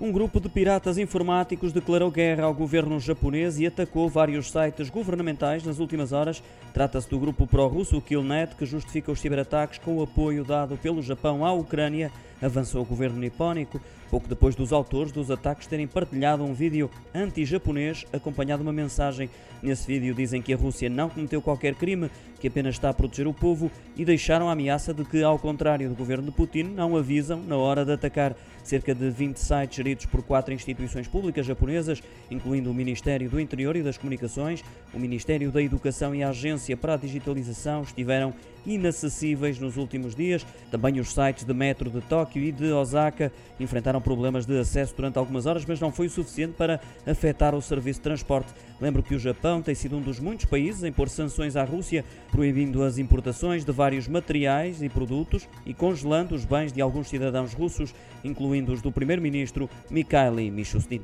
Um grupo de piratas informáticos declarou guerra ao governo japonês e atacou vários sites governamentais nas últimas horas. Trata-se do grupo pró-russo Killnet, que justifica os ciberataques com o apoio dado pelo Japão à Ucrânia, avançou o governo nipónico, pouco depois dos autores dos ataques terem partilhado um vídeo anti-japonês acompanhado de uma mensagem. Nesse vídeo dizem que a Rússia não cometeu qualquer crime, que apenas está a proteger o povo e deixaram a ameaça de que, ao contrário do governo de Putin, não avisam na hora de atacar. Cerca de 20 sites geridos por quatro instituições públicas japonesas, incluindo o Ministério do Interior e das Comunicações, o Ministério da Educação e a Agência para a Digitalização, estiveram inacessíveis nos últimos dias. Também os sites de metro de Tóquio e de Osaka enfrentaram problemas de acesso durante algumas horas, mas não foi o suficiente para afetar o serviço de transporte. Lembro que o Japão tem sido um dos muitos países em pôr sanções à Rússia, proibindo as importações de vários materiais e produtos e congelando os bens de alguns cidadãos russos, incluindo os do primeiro-ministro Mikhail Mishustin.